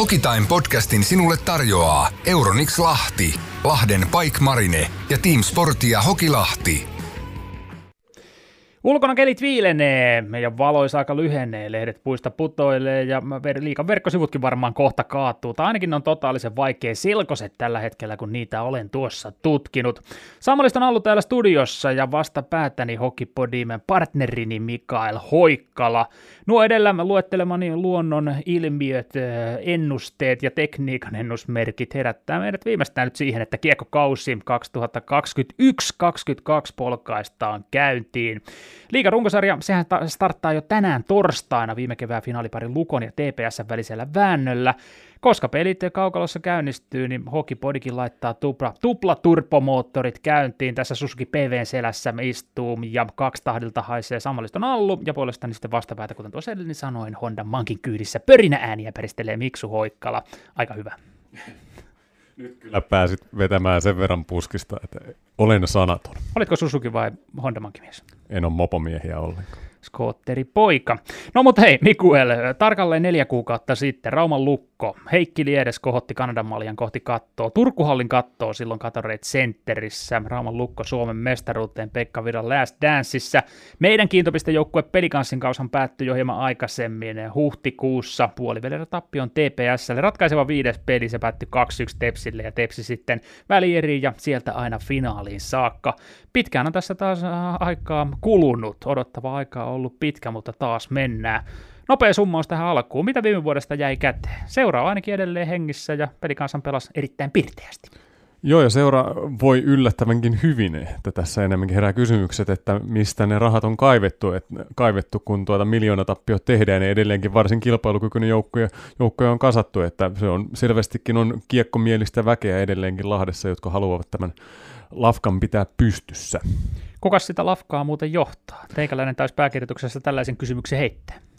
Hokitime podcastin sinulle tarjoaa Euronix Lahti, Lahden Pike Marine ja Team Sportia Hokilahti. Ulkona kelit viilenee, meidän valoisa aika lyhenee, lehdet puista putoilee ja liikan verkkosivutkin varmaan kohta kaatuu. Tai ainakin on totaalisen vaikea silkoset tällä hetkellä, kun niitä olen tuossa tutkinut. Samalista on ollut täällä studiossa ja vasta päätäni Hokipodimen partnerini Mikael Hoikkala. Nuo edellä luettelemani luonnon ilmiöt, ennusteet ja tekniikan ennusmerkit herättää meidät viimeistään nyt siihen, että kiekkokausi 2021-2022 polkaistaan käyntiin. Liiga runkosarja, sehän starttaa jo tänään torstaina viime kevään finaaliparin Lukon ja TPS välisellä väännöllä. Koska pelit kaukalossa käynnistyy, niin Hokipodikin laittaa tupla, tupla turbomoottorit käyntiin. Tässä Susuki PVn selässä istuu ja kaksi tahdilta haisee samalliston allu ja puolestani sitten vastapäätä, kuten tuossa edellinen sanoin, Honda Mankin kyydissä pörinä ääniä peristelee Miksu Hoikkala. Aika hyvä. Nyt kyllä pääsit vetämään sen verran puskista, että olen sanaton. Olitko Susuki vai Honda Mankin mies? En ole mopomiehiä ollenkaan poika. No mutta hei, Mikuel, tarkalleen neljä kuukautta sitten Rauman Lukko, Heikki Liedes kohotti Kanadan maljan kohti kattoa, Turkuhallin kattoa silloin Katoreit Centerissä, Rauman Lukko Suomen mestaruuteen Pekka Viran Last Danceissa. Meidän kiintopistejoukkue pelikanssin kaushan päättyi jo hieman aikaisemmin huhtikuussa puolivälillä tappion TPSlle. Ratkaiseva viides peli, se päättyi 2-1 Tepsille ja Tepsi sitten välieriin ja sieltä aina finaaliin saakka. Pitkään on tässä taas äh, aikaa kulunut, odottava aikaa ollut pitkä, mutta taas mennään. Nopea summaus tähän alkuun. Mitä viime vuodesta jäi käteen? Seuraa ainakin edelleen hengissä ja pelikansan pelasi erittäin pirteästi. Joo, ja seura voi yllättävänkin hyvin, että tässä enemmänkin herää kysymykset, että mistä ne rahat on kaivettu, että kaivettu kun tuota miljoonatappio tehdään, niin edelleenkin varsin kilpailukykyinen joukkoja, joukkoja on kasattu, että se on selvästikin on kiekkomielistä väkeä edelleenkin Lahdessa, jotka haluavat tämän lafkan pitää pystyssä. Kuka sitä lafkaa muuten johtaa? Teikäläinen taisi pääkirjoituksessa tällaisen kysymyksen heittää.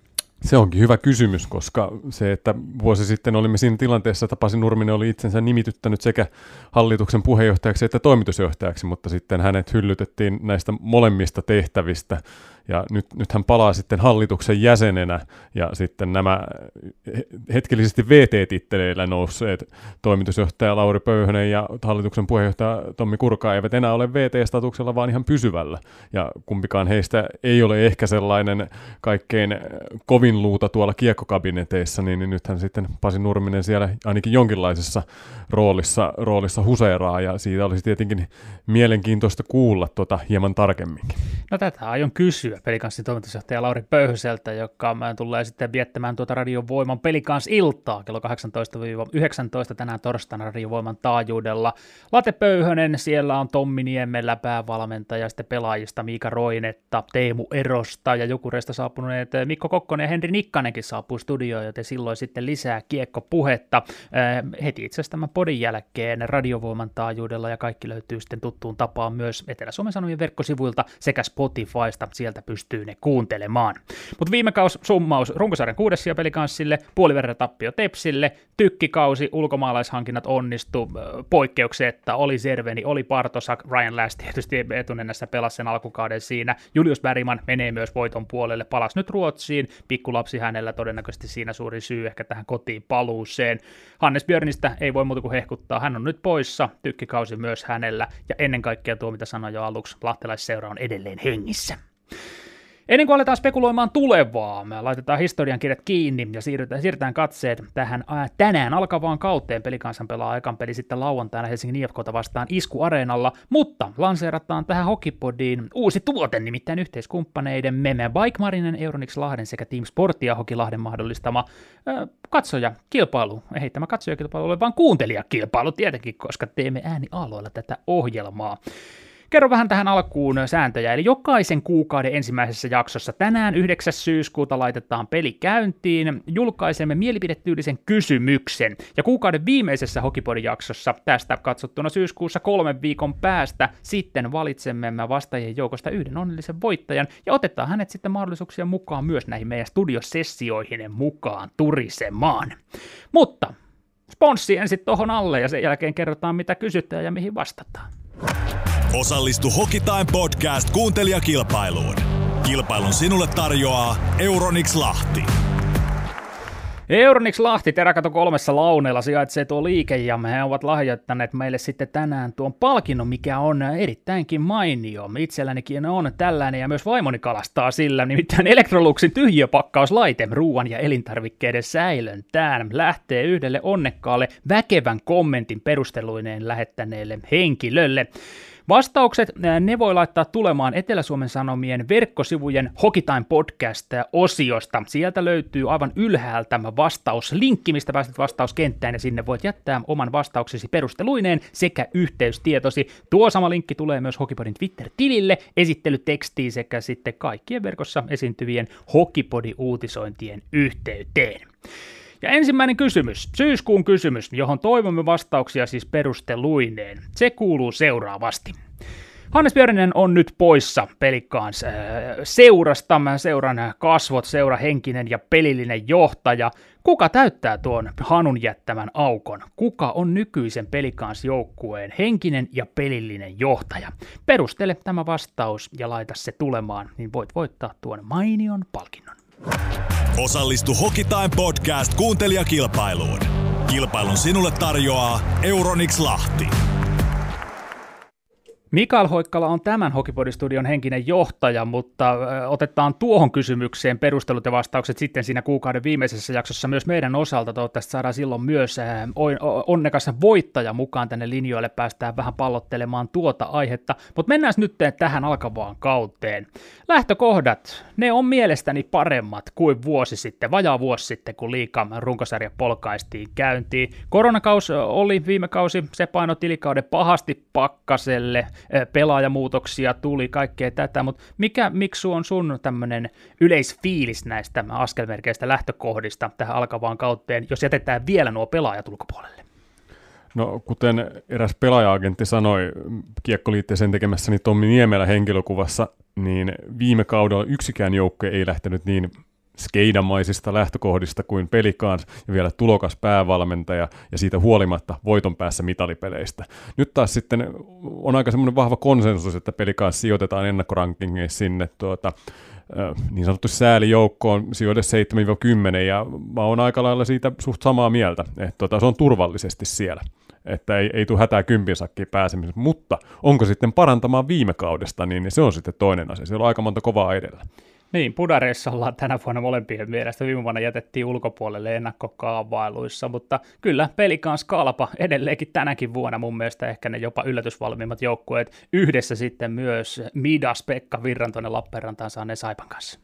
Se onkin hyvä kysymys, koska se, että vuosi sitten olimme siinä tilanteessa, että Pasi Nurminen oli itsensä nimityttänyt sekä hallituksen puheenjohtajaksi että toimitusjohtajaksi, mutta sitten hänet hyllytettiin näistä molemmista tehtävistä ja nyt, nyt hän palaa sitten hallituksen jäsenenä ja sitten nämä hetkellisesti VT-titteleillä nousseet toimitusjohtaja Lauri Pöyhönen ja hallituksen puheenjohtaja Tommi Kurka eivät enää ole VT-statuksella, vaan ihan pysyvällä. Ja kumpikaan heistä ei ole ehkä sellainen kaikkein kovin luuta tuolla kiekkokabineteissa, niin, niin nythän sitten Pasi Nurminen siellä ainakin jonkinlaisessa roolissa, roolissa huseeraa, ja siitä olisi tietenkin mielenkiintoista kuulla tuota hieman tarkemminkin. No tätä aion kysyä pelikanssin toimitusjohtaja Lauri Pöyhöseltä, joka tulee sitten viettämään tuota radiovoiman pelikans iltaa kello 18-19 tänään torstaina radiovoiman taajuudella. Late Pöyhönen, siellä on Tommi Niemellä päävalmentaja, sitten pelaajista Miika Roinetta, Teemu Erosta ja Jukureista saapuneet Mikko Kokkonen ja Henri Nikkanenkin saapuu studioon, joten silloin sitten lisää kiekkopuhetta. Äh, heti itse asiassa tämän podin jälkeen radiovoiman taajuudella ja kaikki löytyy sitten tuttuun tapaan myös Etelä-Suomen Sanomien verkkosivuilta sekä Spotifysta. Sieltä pystyy ne kuuntelemaan. Mutta viime kaus summaus runkosarjan kuudes pelikanssille, puoliverran tappio Tepsille, tykkikausi, ulkomaalaishankinnat onnistu poikkeuksetta, oli Serveni, oli Partosak, Ryan Last tietysti etunenässä pelasi sen alkukauden siinä, Julius Bergman menee myös voiton puolelle, palasi nyt Ruotsiin, pikkulapsi hänellä todennäköisesti siinä suuri syy ehkä tähän kotiin paluuseen. Hannes Björnistä ei voi muuta kuin hehkuttaa, hän on nyt poissa, tykkikausi myös hänellä, ja ennen kaikkea tuo, mitä sanoin jo aluksi, lahtelaisseura on edelleen hengissä. Ennen kuin aletaan spekuloimaan tulevaa, me laitetaan historiankirjat kiinni ja siirrytään, siirrytään katseet tähän ää, tänään alkavaan kauteen. Pelikansan pelaa aikan peli sitten lauantaina Helsingin IFKta vastaan iskuareenalla, mutta lanseerataan tähän Hokipodiin uusi tuote, nimittäin yhteiskumppaneiden Meme Bike Marinen, Euronix Lahden sekä Team Sportia Hoki Lahden mahdollistama ää, katsoja kilpailu. Ei tämä katsojakilpailu ole, vaan kuuntelijakilpailu tietenkin, koska teemme ääni aloilla tätä ohjelmaa. Kerro vähän tähän alkuun sääntöjä. Eli jokaisen kuukauden ensimmäisessä jaksossa tänään 9. syyskuuta laitetaan peli käyntiin. Julkaisemme mielipidetyylisen kysymyksen. Ja kuukauden viimeisessä Hokipodin jaksossa tästä katsottuna syyskuussa kolmen viikon päästä sitten valitsemme vastaajien joukosta yhden onnellisen voittajan ja otetaan hänet sitten mahdollisuuksia mukaan myös näihin meidän studiosessioihin mukaan turisemaan. Mutta sponssi ensin tuohon alle ja sen jälkeen kerrotaan mitä kysytään ja mihin vastataan. Osallistu Hokitime Podcast kuuntelijakilpailuun. Kilpailun sinulle tarjoaa Euronix Lahti. Euronix Lahti Teräkato kolmessa launeella sijaitsee tuo liike ja me ovat lahjoittaneet meille sitten tänään tuon palkinnon, mikä on erittäinkin mainio. Itsellänikin on tällainen ja myös vaimoni kalastaa sillä, nimittäin Electroluxin tyhjöpakkauslaite ruuan ja elintarvikkeiden säilöntään lähtee yhdelle onnekkaalle väkevän kommentin perusteluineen lähettäneelle henkilölle. Vastaukset ne voi laittaa tulemaan Etelä-Suomen Sanomien verkkosivujen Hokitime podcast-osiosta. Sieltä löytyy aivan ylhäältä vastauslinkki, mistä pääset vastauskenttään ja sinne voit jättää oman vastauksesi perusteluineen sekä yhteystietosi. Tuo sama linkki tulee myös Hokipodin Twitter-tilille, esittelytekstiin sekä sitten kaikkien verkossa esiintyvien Hokipodi-uutisointien yhteyteen. Ja ensimmäinen kysymys, syyskuun kysymys, johon toivomme vastauksia siis perusteluineen. Se kuuluu seuraavasti. Hannes Björninen on nyt poissa Pelikkaans äh, seurasta, seuran kasvot, seura henkinen ja pelillinen johtaja. Kuka täyttää tuon Hanun jättämän aukon? Kuka on nykyisen Pelikans joukkueen henkinen ja pelillinen johtaja? Perustele tämä vastaus ja laita se tulemaan, niin voit voittaa tuon mainion palkinnon. Osallistu Hokitime Podcast kuuntelijakilpailuun. Kilpailun sinulle tarjoaa Euronix Lahti. Mikael Hoikkala on tämän Hokipodistudion henkinen johtaja, mutta otetaan tuohon kysymykseen perustelut ja vastaukset sitten siinä kuukauden viimeisessä jaksossa myös meidän osalta. Toivottavasti saadaan silloin myös onnekas voittaja mukaan tänne linjoille, päästään vähän pallottelemaan tuota aihetta. Mutta mennään nyt tähän alkavaan kauteen. Lähtökohdat, ne on mielestäni paremmat kuin vuosi sitten, vajaa vuosi sitten, kun liika runkosarja polkaistiin käyntiin. Koronakaus oli viime kausi, se paino tilikauden pahasti pakkaselle, pelaajamuutoksia tuli, kaikkea tätä, mutta mikä, miksi on sun tämmöinen yleisfiilis näistä askelmerkeistä lähtökohdista tähän alkavaan kauteen, jos jätetään vielä nuo pelaajat ulkopuolelle? No kuten eräs pelaaja-agentti sanoi kiekkoliitteeseen tekemässäni Tommi Niemelä henkilökuvassa, niin viime kaudella yksikään joukkue ei lähtenyt niin skeidamaisista lähtökohdista kuin pelikaans ja vielä tulokas päävalmentaja ja siitä huolimatta voiton päässä mitalipeleistä. Nyt taas sitten on aika semmoinen vahva konsensus, että pelikaans sijoitetaan ennakkorankingeissa sinne tuota, niin sanottu säälijoukkoon sijoide 7-10 ja mä oon aika lailla siitä suht samaa mieltä, että tuota, se on turvallisesti siellä että ei, ei tule hätää kympin sakkiin pääsemisessä, mutta onko sitten parantamaan viime kaudesta, niin se on sitten toinen asia. Siellä on aika monta kovaa edellä. Niin, Pudareissa ollaan tänä vuonna molempien mielestä. Viime vuonna jätettiin ulkopuolelle ennakkokaavailuissa, mutta kyllä pelikaan skalpa edelleenkin tänäkin vuonna mun mielestä ehkä ne jopa yllätysvalmiimmat joukkueet. Yhdessä sitten myös Midas, Pekka Virran tuonne Lappeenrantaan saaneen Saipan kanssa.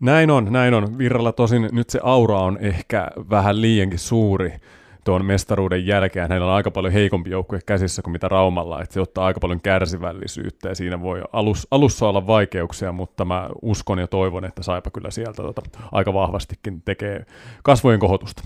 Näin on, näin on. Virralla tosin nyt se aura on ehkä vähän liiankin suuri tuon mestaruuden jälkeen hänellä on aika paljon heikompi joukkue käsissä kuin mitä Raumalla, että se ottaa aika paljon kärsivällisyyttä ja siinä voi alus, alussa olla vaikeuksia, mutta mä uskon ja toivon, että Saipa kyllä sieltä tota, aika vahvastikin tekee kasvojen kohotusta.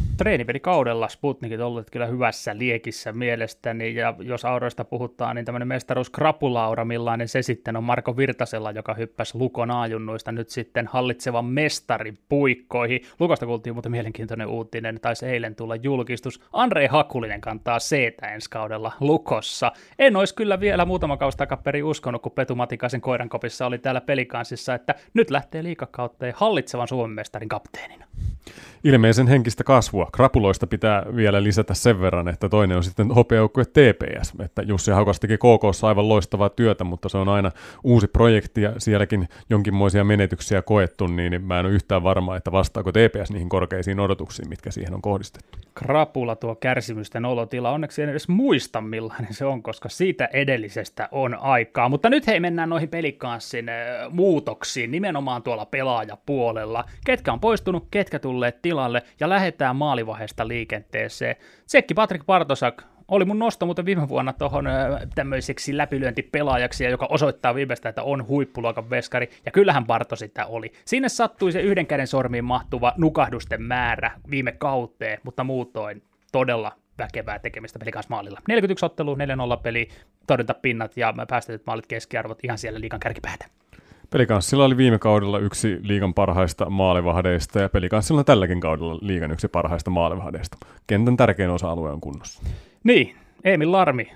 kaudella Sputnikit olleet kyllä hyvässä liekissä mielestäni ja jos auroista puhutaan, niin tämmöinen mestaruus Krapulaura, millainen se sitten on Marko Virtasella, joka hyppäsi Lukon aajunnuista nyt sitten hallitsevan mestarin puikkoihin. Lukosta kuultiin mutta mielenkiintoinen uutinen, taisi eilen tulla julkistus. Andre Hakulinen kantaa c ensi kaudella Lukossa. En olisi kyllä vielä muutama kausi takaperi uskonut, kun Petu Matikaisen koirankopissa oli täällä pelikansissa, että nyt lähtee liikakautteen hallitsevan Suomen mestarin kapteenina ilmeisen henkistä kasvua. Krapuloista pitää vielä lisätä sen verran, että toinen on sitten hopeajoukkue TPS, että Jussi Haukas teki KK aivan loistavaa työtä, mutta se on aina uusi projekti ja sielläkin jonkinmoisia menetyksiä koettu, niin mä en ole yhtään varma, että vastaako TPS niihin korkeisiin odotuksiin, mitkä siihen on kohdistettu. Krapula tuo kärsimysten olotila, onneksi en edes muista millainen se on, koska siitä edellisestä on aikaa. Mutta nyt hei mennään noihin pelikanssin muutoksiin, nimenomaan tuolla pelaajapuolella. Ketkä on poistunut, ketkä tulleet tilalle ja lähdetään maalivaiheesta liikenteeseen. Tsekki Patrick Bartosak oli mun nosto muuten viime vuonna tuohon tämmöiseksi läpilyöntipelaajaksi, joka osoittaa viimeistä, että on huippuluokan veskari, ja kyllähän Barto sitä oli. Sinne sattui se yhden käden sormiin mahtuva nukahdusten määrä viime kauteen, mutta muutoin todella väkevää tekemistä kanssa maalilla. 41 ottelu, 4-0 peli, torjuntapinnat ja päästetyt maalit keskiarvot ihan siellä liikan kärkipäätä. Pelikanssilla oli viime kaudella yksi liigan parhaista maalivahdeista ja pelikanssilla on tälläkin kaudella liigan yksi parhaista maalivahdeista. Kentän tärkein osa-alue on kunnossa. Niin, Emil Larmi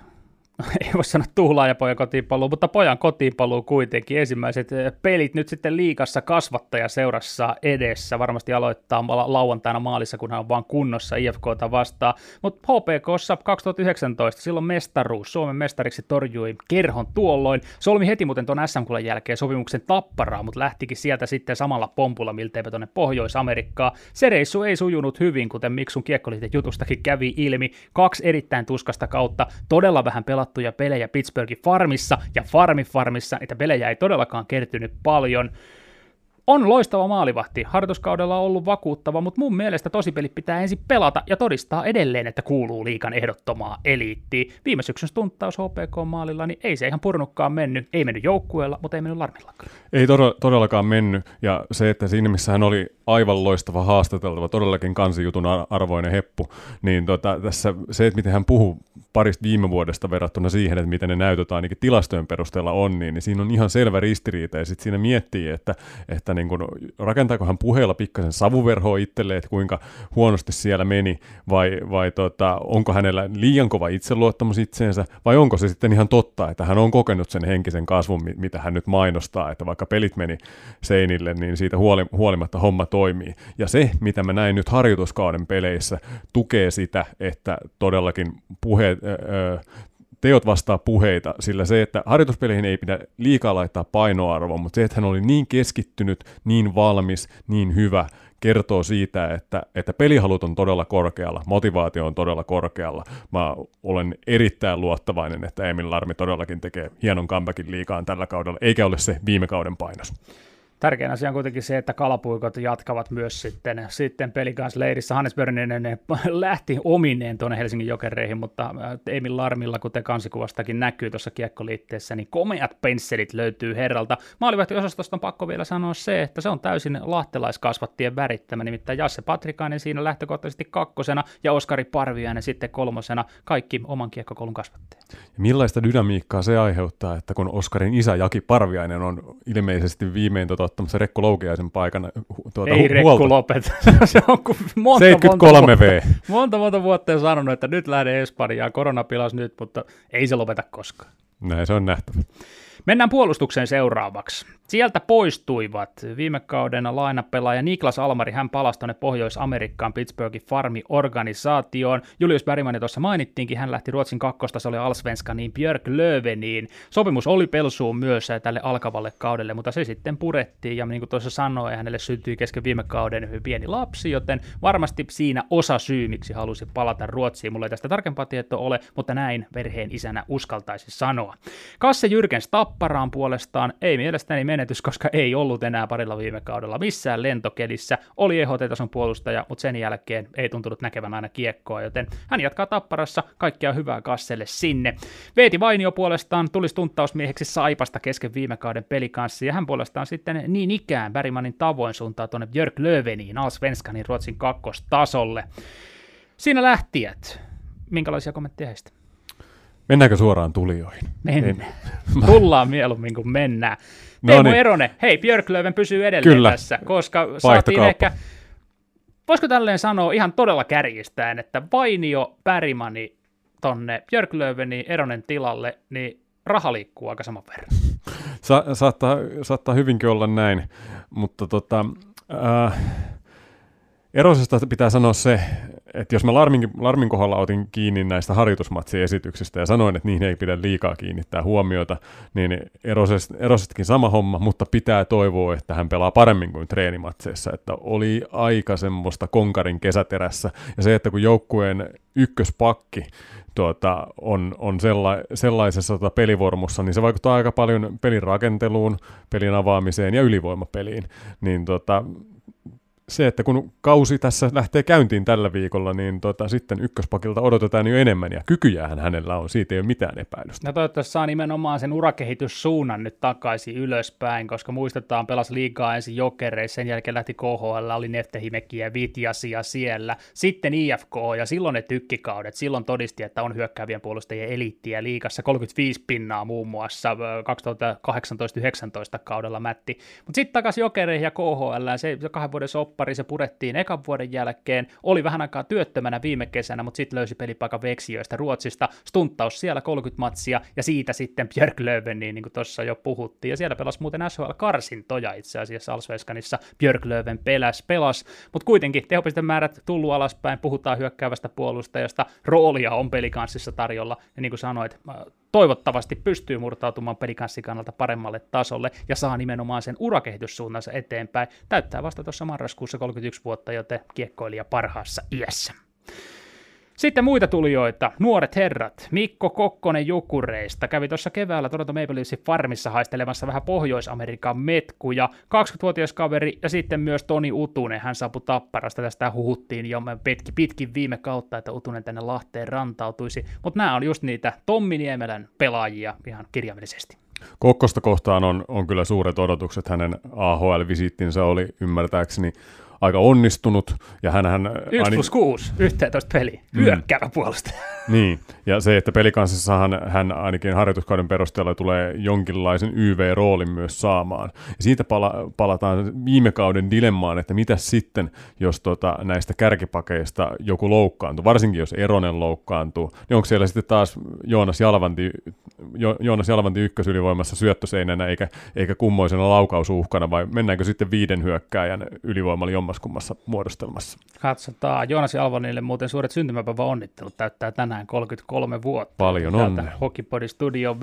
ei voi sanoa tuhlaajapojan kotiinpaluu, mutta pojan kotiinpaluu kuitenkin. Ensimmäiset eh, pelit nyt sitten liikassa kasvattajaseurassa edessä. Varmasti aloittaa lauantaina maalissa, kun hän on vaan kunnossa IFKta vastaan. Mutta HPKssa 2019, silloin mestaruus. Suomen mestariksi torjui Kerhon tuolloin. Solmi heti muuten tuon sm jälkeen sopimuksen tapparaa, mutta lähtikin sieltä sitten samalla pompulla milteipä tuonne Pohjois-Amerikkaan. Se reissu ei sujunut hyvin, kuten Miksun kiekkoliitet jutustakin kävi ilmi. Kaksi erittäin tuskasta kautta, todella vähän pelattuja pelejä Pittsburghin farmissa ja farmi farmissa, niitä pelejä ei todellakaan kertynyt paljon on loistava maalivahti. Harjoituskaudella on ollut vakuuttava, mutta mun mielestä tosipeli pitää ensin pelata ja todistaa edelleen, että kuuluu liikan ehdottomaa eliittiin. Viime syksyn stunttaus HPK-maalilla, niin ei se ihan purnukkaan mennyt. Ei mennyt joukkueella, mutta ei mennyt larmillakaan. Ei todellakaan mennyt, ja se, että siinä missä hän oli aivan loistava haastateltava, todellakin kansijutun arvoinen heppu, niin tota, tässä se, että miten hän puhuu parista viime vuodesta verrattuna siihen, että miten ne näytöt ainakin tilastojen perusteella on, niin, niin siinä on ihan selvä ristiriita, ja sitten siinä miettii, että, että niin kun, rakentaako hän puheella pikkasen savuverhoa itselleen, että kuinka huonosti siellä meni, vai, vai tota, onko hänellä liian kova itseluottamus itseensä, vai onko se sitten ihan totta, että hän on kokenut sen henkisen kasvun, mitä hän nyt mainostaa, että vaikka pelit meni seinille, niin siitä huolimatta homma toimii. Ja se, mitä mä näin nyt harjoituskauden peleissä, tukee sitä, että todellakin puheet, öö, teot vastaa puheita, sillä se, että harjoituspeleihin ei pidä liikaa laittaa painoarvoa, mutta se, että hän oli niin keskittynyt, niin valmis, niin hyvä, kertoo siitä, että, että pelihalut on todella korkealla, motivaatio on todella korkealla. Mä olen erittäin luottavainen, että Emil Larmi todellakin tekee hienon comebackin liikaan tällä kaudella, eikä ole se viime kauden painos. Tärkein asia on kuitenkin se, että kalapuikot jatkavat myös sitten, sitten leirissä. Hannes Börninen lähti omineen tuonne Helsingin jokereihin, mutta äh, Emil Larmilla, kuten kansikuvastakin näkyy tuossa kiekkoliitteessä, niin komeat pensselit löytyy herralta. Maalivahtiosastosta on pakko vielä sanoa se, että se on täysin lahtelaiskasvattien värittämä, nimittäin Jasse Patrikainen siinä lähtökohtaisesti kakkosena ja Oskari Parviainen sitten kolmosena, kaikki oman kiekkokoulun kasvattajia. Millaista dynamiikkaa se aiheuttaa, että kun Oskarin isä Jaki Parviainen on ilmeisesti viimein tota ottamassa Rekku Loukiaisen paikan tuota, Ei hu- Rekku huolta. lopet. se on kuin monta, 73 monta, V. Monta, monta vuotta jo sanonut, että nyt lähde Espanjaan, korona pilas nyt, mutta ei se lopeta koskaan. Näin se on nähtävä. Mennään puolustukseen seuraavaksi. Sieltä poistuivat viime kauden lainapelaaja Niklas Almari, hän palasi tuonne Pohjois-Amerikkaan Pittsburghin farmi-organisaatioon. Julius Bergman tuossa mainittiinkin, hän lähti Ruotsin kakkosta, se oli Alsvenska, niin Björk Löveniin. Sopimus oli pelsuun myös tälle alkavalle kaudelle, mutta se sitten purettiin, ja niin kuin tuossa sanoin, hänelle syntyi kesken viime kauden pieni lapsi, joten varmasti siinä osa syy, miksi halusi palata Ruotsiin. Mulla ei tästä tarkempaa tietoa ole, mutta näin verheen isänä uskaltaisi sanoa. Kasse Jyrkens Tapparaan puolestaan ei mielestäni menetys, koska ei ollut enää parilla viime kaudella missään lentokelissä. Oli EHT-tason puolustaja, mutta sen jälkeen ei tuntunut näkevän aina kiekkoa, joten hän jatkaa tapparassa. Kaikkea hyvää Kasselle sinne. Veeti Vainio puolestaan tuli stunttausmieheksi Saipasta kesken viime kauden pelikanssa, ja hän puolestaan sitten niin ikään Bergmanin tavoin suuntaa tuonne Björk Löveniin, Alsvenskanin Ruotsin kakkostasolle. Siinä lähtijät. Minkälaisia kommentteja heistä? Mennäänkö suoraan tulijoihin? Mennään. Tullaan mieluummin kuin mennään. No Teemu niin. Erone, hei, Björklöven pysyy edelleen Kyllä. tässä, koska saatiin ehkä, voisiko tälleen sanoa ihan todella kärjistäen, että Vainio, Pärimani tonne Björklöveni Eronen tilalle, niin raha liikkuu aika saman verran. Sa- saattaa, saattaa hyvinkin olla näin, mutta tota, äh, Erosesta pitää sanoa se, että jos mä Larmin, Larmin kohdalla otin kiinni näistä harjoitusmatsiesityksistä ja sanoin, että niihin ei pidä liikaa kiinnittää huomiota, niin Erosest, Erosestkin sama homma, mutta pitää toivoa, että hän pelaa paremmin kuin treenimatseissa, että oli aika semmoista konkarin kesäterässä, ja se, että kun joukkueen ykköspakki tuota, on, on sella, sellaisessa tuota, pelivormussa, niin se vaikuttaa aika paljon pelin rakenteluun, pelin avaamiseen ja ylivoimapeliin, niin tuota, se, että kun kausi tässä lähtee käyntiin tällä viikolla, niin tota, sitten ykköspakilta odotetaan jo enemmän, ja kykyjähän hänellä on, siitä ei ole mitään epäilystä. No toivottavasti saa nimenomaan sen urakehityssuunnan nyt takaisin ylöspäin, koska muistetaan, pelas liikaa ensin jokereissa, sen jälkeen lähti KHL, oli Neftehimekiä ja Vitjasia siellä, sitten IFK, ja silloin ne tykkikaudet, silloin todisti, että on hyökkäävien puolustajien eliittiä liikassa, 35 pinnaa muun muassa 2018-19 kaudella mätti, mutta sitten takaisin jokereihin ja KHL, se kahden vuoden soppi toppari, se purettiin ekan vuoden jälkeen, oli vähän aikaa työttömänä viime kesänä, mutta sitten löysi pelipaikan Veksiöistä Ruotsista, stunttaus siellä 30 matsia, ja siitä sitten Björk Löven, niin kuin tuossa jo puhuttiin, ja siellä pelasi muuten SHL Karsintoja itse asiassa Alsveskanissa, Björk Löven peläs, pelas, mutta kuitenkin tehopistemäärät tullut alaspäin, puhutaan hyökkäävästä puolustajasta, roolia on pelikanssissa tarjolla, ja niin kuin sanoit, toivottavasti pystyy murtautumaan pelikanssin kannalta paremmalle tasolle ja saa nimenomaan sen urakehityssuunnansa eteenpäin. Täyttää vasta tuossa marraskuussa 31 vuotta, joten kiekkoilija parhaassa iässä. Sitten muita tulijoita, nuoret herrat. Mikko Kokkonen Jukureista kävi tuossa keväällä Toronto Maple Leafsin farmissa haistelemassa vähän Pohjois-Amerikan metkuja. 20-vuotias kaveri ja sitten myös Toni Utunen. Hän saapui Tapparasta, tästä huhuttiin jo pitkin, pitkin viime kautta, että Utunen tänne Lahteen rantautuisi. Mutta nämä on just niitä Tommi Niemelän pelaajia ihan kirjaimellisesti. Kokkosta kohtaan on, on kyllä suuret odotukset. Hänen AHL-visittinsä oli ymmärtääkseni aika onnistunut. Ja hänhän 1 aini... plus 6, 11 peli, mm. hyökkäävä puolustaja. Niin, ja se, että pelikansissahan hän ainakin harjoituskauden perusteella tulee jonkinlaisen YV-roolin myös saamaan. Ja siitä pala- palataan viime kauden dilemmaan, että mitä sitten, jos tota, näistä kärkipakeista joku loukkaantuu, varsinkin jos Eronen loukkaantuu, niin onko siellä sitten taas Joonas Jalvanti, jo- Joonas Jalvanti ykkösylivoimassa syöttöseinänä eikä, eikä kummoisena laukausuhkana, vai mennäänkö sitten viiden hyökkääjän ylivoimalla jommaskummassa muodostelmassa? Katsotaan. Joonas Jalvanille muuten suuret syntymäpäivä onnittelut täyttää tänään 33 vuotta. Paljon on. Hokipodi Studio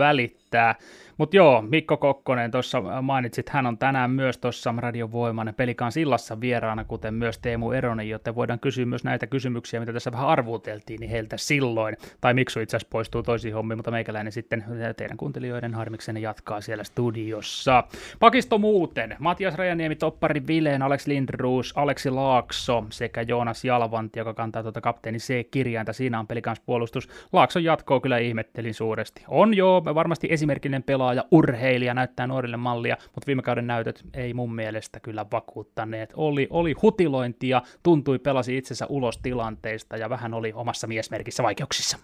välittää. Mutta joo, Mikko Kokkonen tuossa mainitsit, hän on tänään myös tuossa Radiovoiman pelikaan sillassa vieraana, kuten myös Teemu Eronen, joten voidaan kysyä myös näitä kysymyksiä, mitä tässä vähän arvuuteltiin, niin heiltä silloin. Tai miksi itse asiassa poistuu toisiin hommiin, mutta meikäläinen sitten teidän kuuntelijoiden harmiksenne jatkaa siellä studiossa. Pakisto muuten, Matias Rajaniemi, Toppari Vileen, Alex Lindruus, Aleksi Laakso sekä Joonas Jalvanti, joka kantaa tuota kapteeni C-kirjainta. Siinä on pelikanspuolustus. Laakson jatkoa kyllä ihmettelin suuresti. On joo, varmasti esimerkillinen pelaaja urheilija, näyttää nuorille mallia, mutta viime kauden näytöt ei mun mielestä kyllä vakuuttaneet. Oli, oli hutilointia, tuntui pelasi itsensä ulos tilanteista ja vähän oli omassa miesmerkissä vaikeuksissa.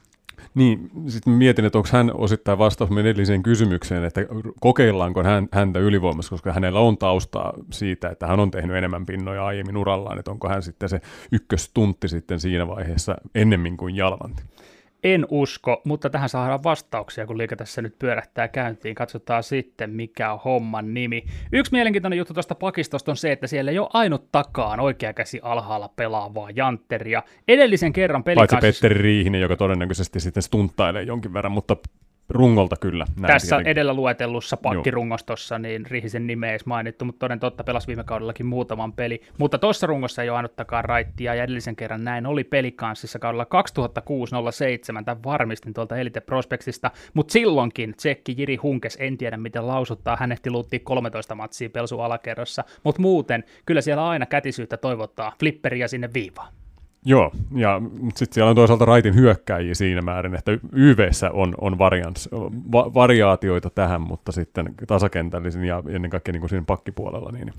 Niin, sitten mietin, että onko hän osittain vastaus meidän edelliseen kysymykseen, että kokeillaanko hän, häntä ylivoimassa, koska hänellä on taustaa siitä, että hän on tehnyt enemmän pinnoja aiemmin urallaan, että onko hän sitten se ykköstuntti sitten siinä vaiheessa ennemmin kuin Jalvanti. En usko, mutta tähän saadaan vastauksia, kun liike tässä nyt pyörähtää käyntiin. Katsotaan sitten, mikä on homman nimi. Yksi mielenkiintoinen juttu tuosta pakistosta on se, että siellä ei ole ainut takaan oikea käsi alhaalla pelaavaa jantteria. Edellisen kerran pelikanssa... Paitsi Petteri Riihinen, joka todennäköisesti sitten stunttailee jonkin verran, mutta rungolta kyllä. Näin Tässä tietenkin. edellä luetellussa pakkirungostossa niin Rihisen nimeä ei mainittu, mutta toden totta pelasi viime kaudellakin muutaman peli. Mutta tuossa rungossa ei ole ainuttakaan raittia ja edellisen kerran näin oli pelikanssissa kaudella 2006-07. Tämän varmistin tuolta Elite Prospectsista, mutta silloinkin tsekki Jiri Hunkes, en tiedä miten lausuttaa, hänet luutti 13 matsia pelsu alakerrossa, mutta muuten kyllä siellä aina kätisyyttä toivottaa flipperiä sinne viivaan. Joo, ja sitten siellä on toisaalta raitin hyökkäjiä siinä määrin, että YVssä on, on varians, va, variaatioita tähän, mutta sitten tasakentällisin ja ennen kaikkea niin kuin siinä pakkipuolella. Niin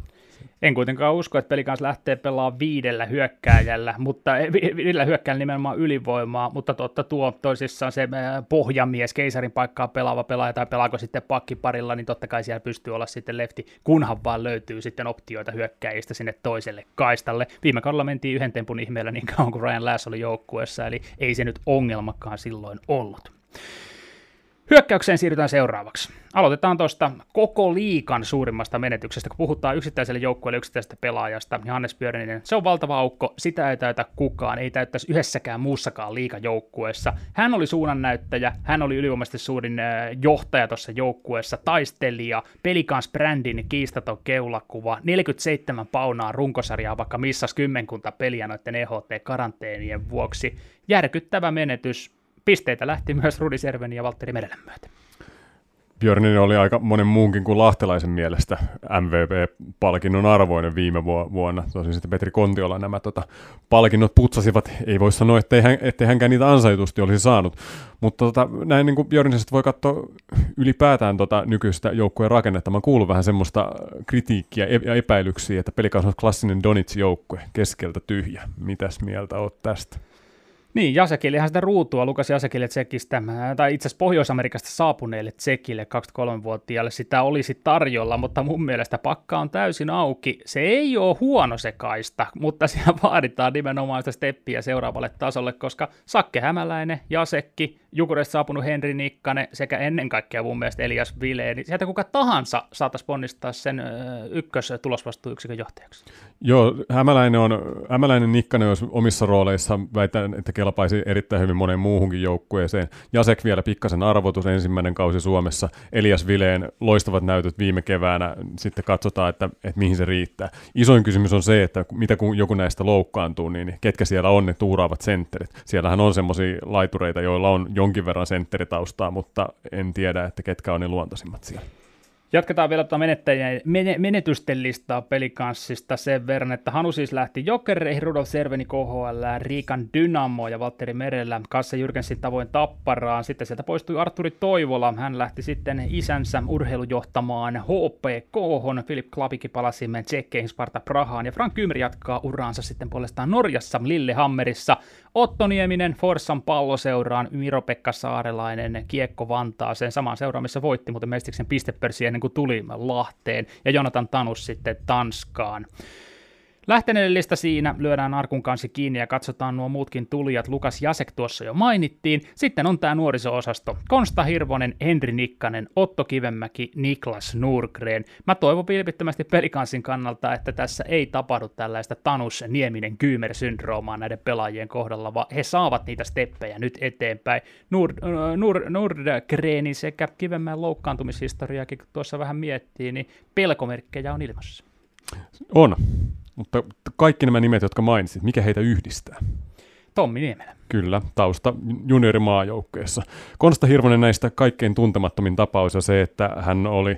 en kuitenkaan usko, että pelikans lähtee pelaamaan viidellä hyökkääjällä, mutta viidellä hyökkääjällä nimenomaan ylivoimaa, mutta totta tuo toisissaan se äh, pohjamies, keisarin paikkaa pelaava pelaaja tai pelaako sitten pakkiparilla, niin totta kai siellä pystyy olla sitten lefti, kunhan vaan löytyy sitten optioita hyökkäjistä sinne toiselle kaistalle. Viime kaudella mentiin yhden tempun ihmeellä niin kauan kuin Ryan Lass oli joukkueessa, eli ei se nyt ongelmakaan silloin ollut. Hyökkäykseen siirrytään seuraavaksi. Aloitetaan tuosta koko liikan suurimmasta menetyksestä. Kun puhutaan yksittäiselle joukkueelle yksittäisestä pelaajasta, Hannes Björninen, se on valtava aukko, sitä ei täytä kukaan, ei täyttäisi yhdessäkään muussakaan liikajoukkueessa. Hän oli suunnannäyttäjä, hän oli ylivoimaisesti suurin johtaja tuossa joukkueessa, taistelija, pelikans brändin kiistaton keulakuva, 47 paunaa runkosarjaa, vaikka missas kymmenkunta peliä noiden EHT-karanteenien vuoksi. Järkyttävä menetys, pisteitä lähti myös Rudi Serven ja Valtteri Merelän myötä. Björnin oli aika monen muunkin kuin lahtelaisen mielestä MVP-palkinnon arvoinen viime vuonna. Tosin sitten Petri Kontiola nämä tota, palkinnot putsasivat. Ei voi sanoa, ettei, hän, ettei hänkään niitä ansaitusti olisi saanut. Mutta tota, näin niin kuin Björnisesta voi katsoa ylipäätään tota nykyistä joukkueen rakennetta. Mä kuulun vähän semmoista kritiikkiä ja epäilyksiä, että pelikaus on klassinen Donits-joukkue, keskeltä tyhjä. Mitäs mieltä oot tästä? Niin, Jasekille ihan sitä ruutua Lukas Jasekille Tsekistä, tai itse asiassa Pohjois-Amerikasta saapuneille Tsekille 23-vuotiaalle sitä olisi tarjolla, mutta mun mielestä pakka on täysin auki. Se ei ole huono se kaista, mutta siellä vaaditaan nimenomaan sitä steppiä seuraavalle tasolle, koska Sakke Hämäläinen, Jasekki, Jukuresta saapunut Henri Nikkanen sekä ennen kaikkea mun mielestä Elias Vile, niin sieltä kuka tahansa saataisiin ponnistaa sen ykkös tulosvastuuyksikön johtajaksi. Joo, Hämäläinen, on, Hämäläinen Nikkanen olisi omissa rooleissa, väitän, että kelpaisi erittäin hyvin monen muuhunkin joukkueeseen. Jasek vielä pikkasen arvotus ensimmäinen kausi Suomessa. Elias Vileen loistavat näytöt viime keväänä. Sitten katsotaan, että, että mihin se riittää. Isoin kysymys on se, että mitä kun joku näistä loukkaantuu, niin ketkä siellä on ne tuuraavat sentterit. Siellähän on semmoisia laitureita, joilla on jonkin verran sentteritaustaa, mutta en tiedä, että ketkä on ne luontaisimmat siellä. Jatketaan vielä tuota menetysten listaa pelikanssista sen verran, että Hanu siis lähti Jokereihin, Rudolf Serveni KHL, Riikan Dynamo ja Valtteri Merellä kanssa Jyrgensin tavoin Tapparaan. Sitten sieltä poistui Arturi Toivola, hän lähti sitten isänsä urheilujohtamaan HPK, Filip Klapiki palasi Tsekkeihin Sparta Prahaan ja Frank Kymri jatkaa uraansa sitten puolestaan Norjassa Lillehammerissa. Otto Nieminen Forssan palloseuraan, Miro-Pekka Saarelainen Kiekko Vantaaseen, samaan seuraan, missä voitti muuten Mestiksen pistepörssi ennen kuin tuli Lahteen, ja Jonathan Tanus sitten Tanskaan. Lähteneiden lista siinä, lyödään arkun kanssa kiinni ja katsotaan nuo muutkin tulijat. Lukas Jasek tuossa jo mainittiin. Sitten on tämä nuoriso-osasto. Konsta Hirvonen, Henri Nikkanen, Otto Kivenmäki, Niklas Nurgren. Mä toivon vilpittömästi pelikansin kannalta, että tässä ei tapahdu tällaista Tanus Nieminen Kyymer-syndroomaa näiden pelaajien kohdalla, vaan he saavat niitä steppejä nyt eteenpäin. Nur, Nur, Nurgrenin sekä Kivenmäen loukkaantumishistoriaakin, kun tuossa vähän miettii, niin pelkomerkkejä on ilmassa. On. Mutta kaikki nämä nimet, jotka mainitsit, mikä heitä yhdistää? Tommi Niemelä. Kyllä, tausta juniorimaajoukkeessa. Konsta Hirvonen näistä kaikkein tuntemattomin tapaus ja se, että hän oli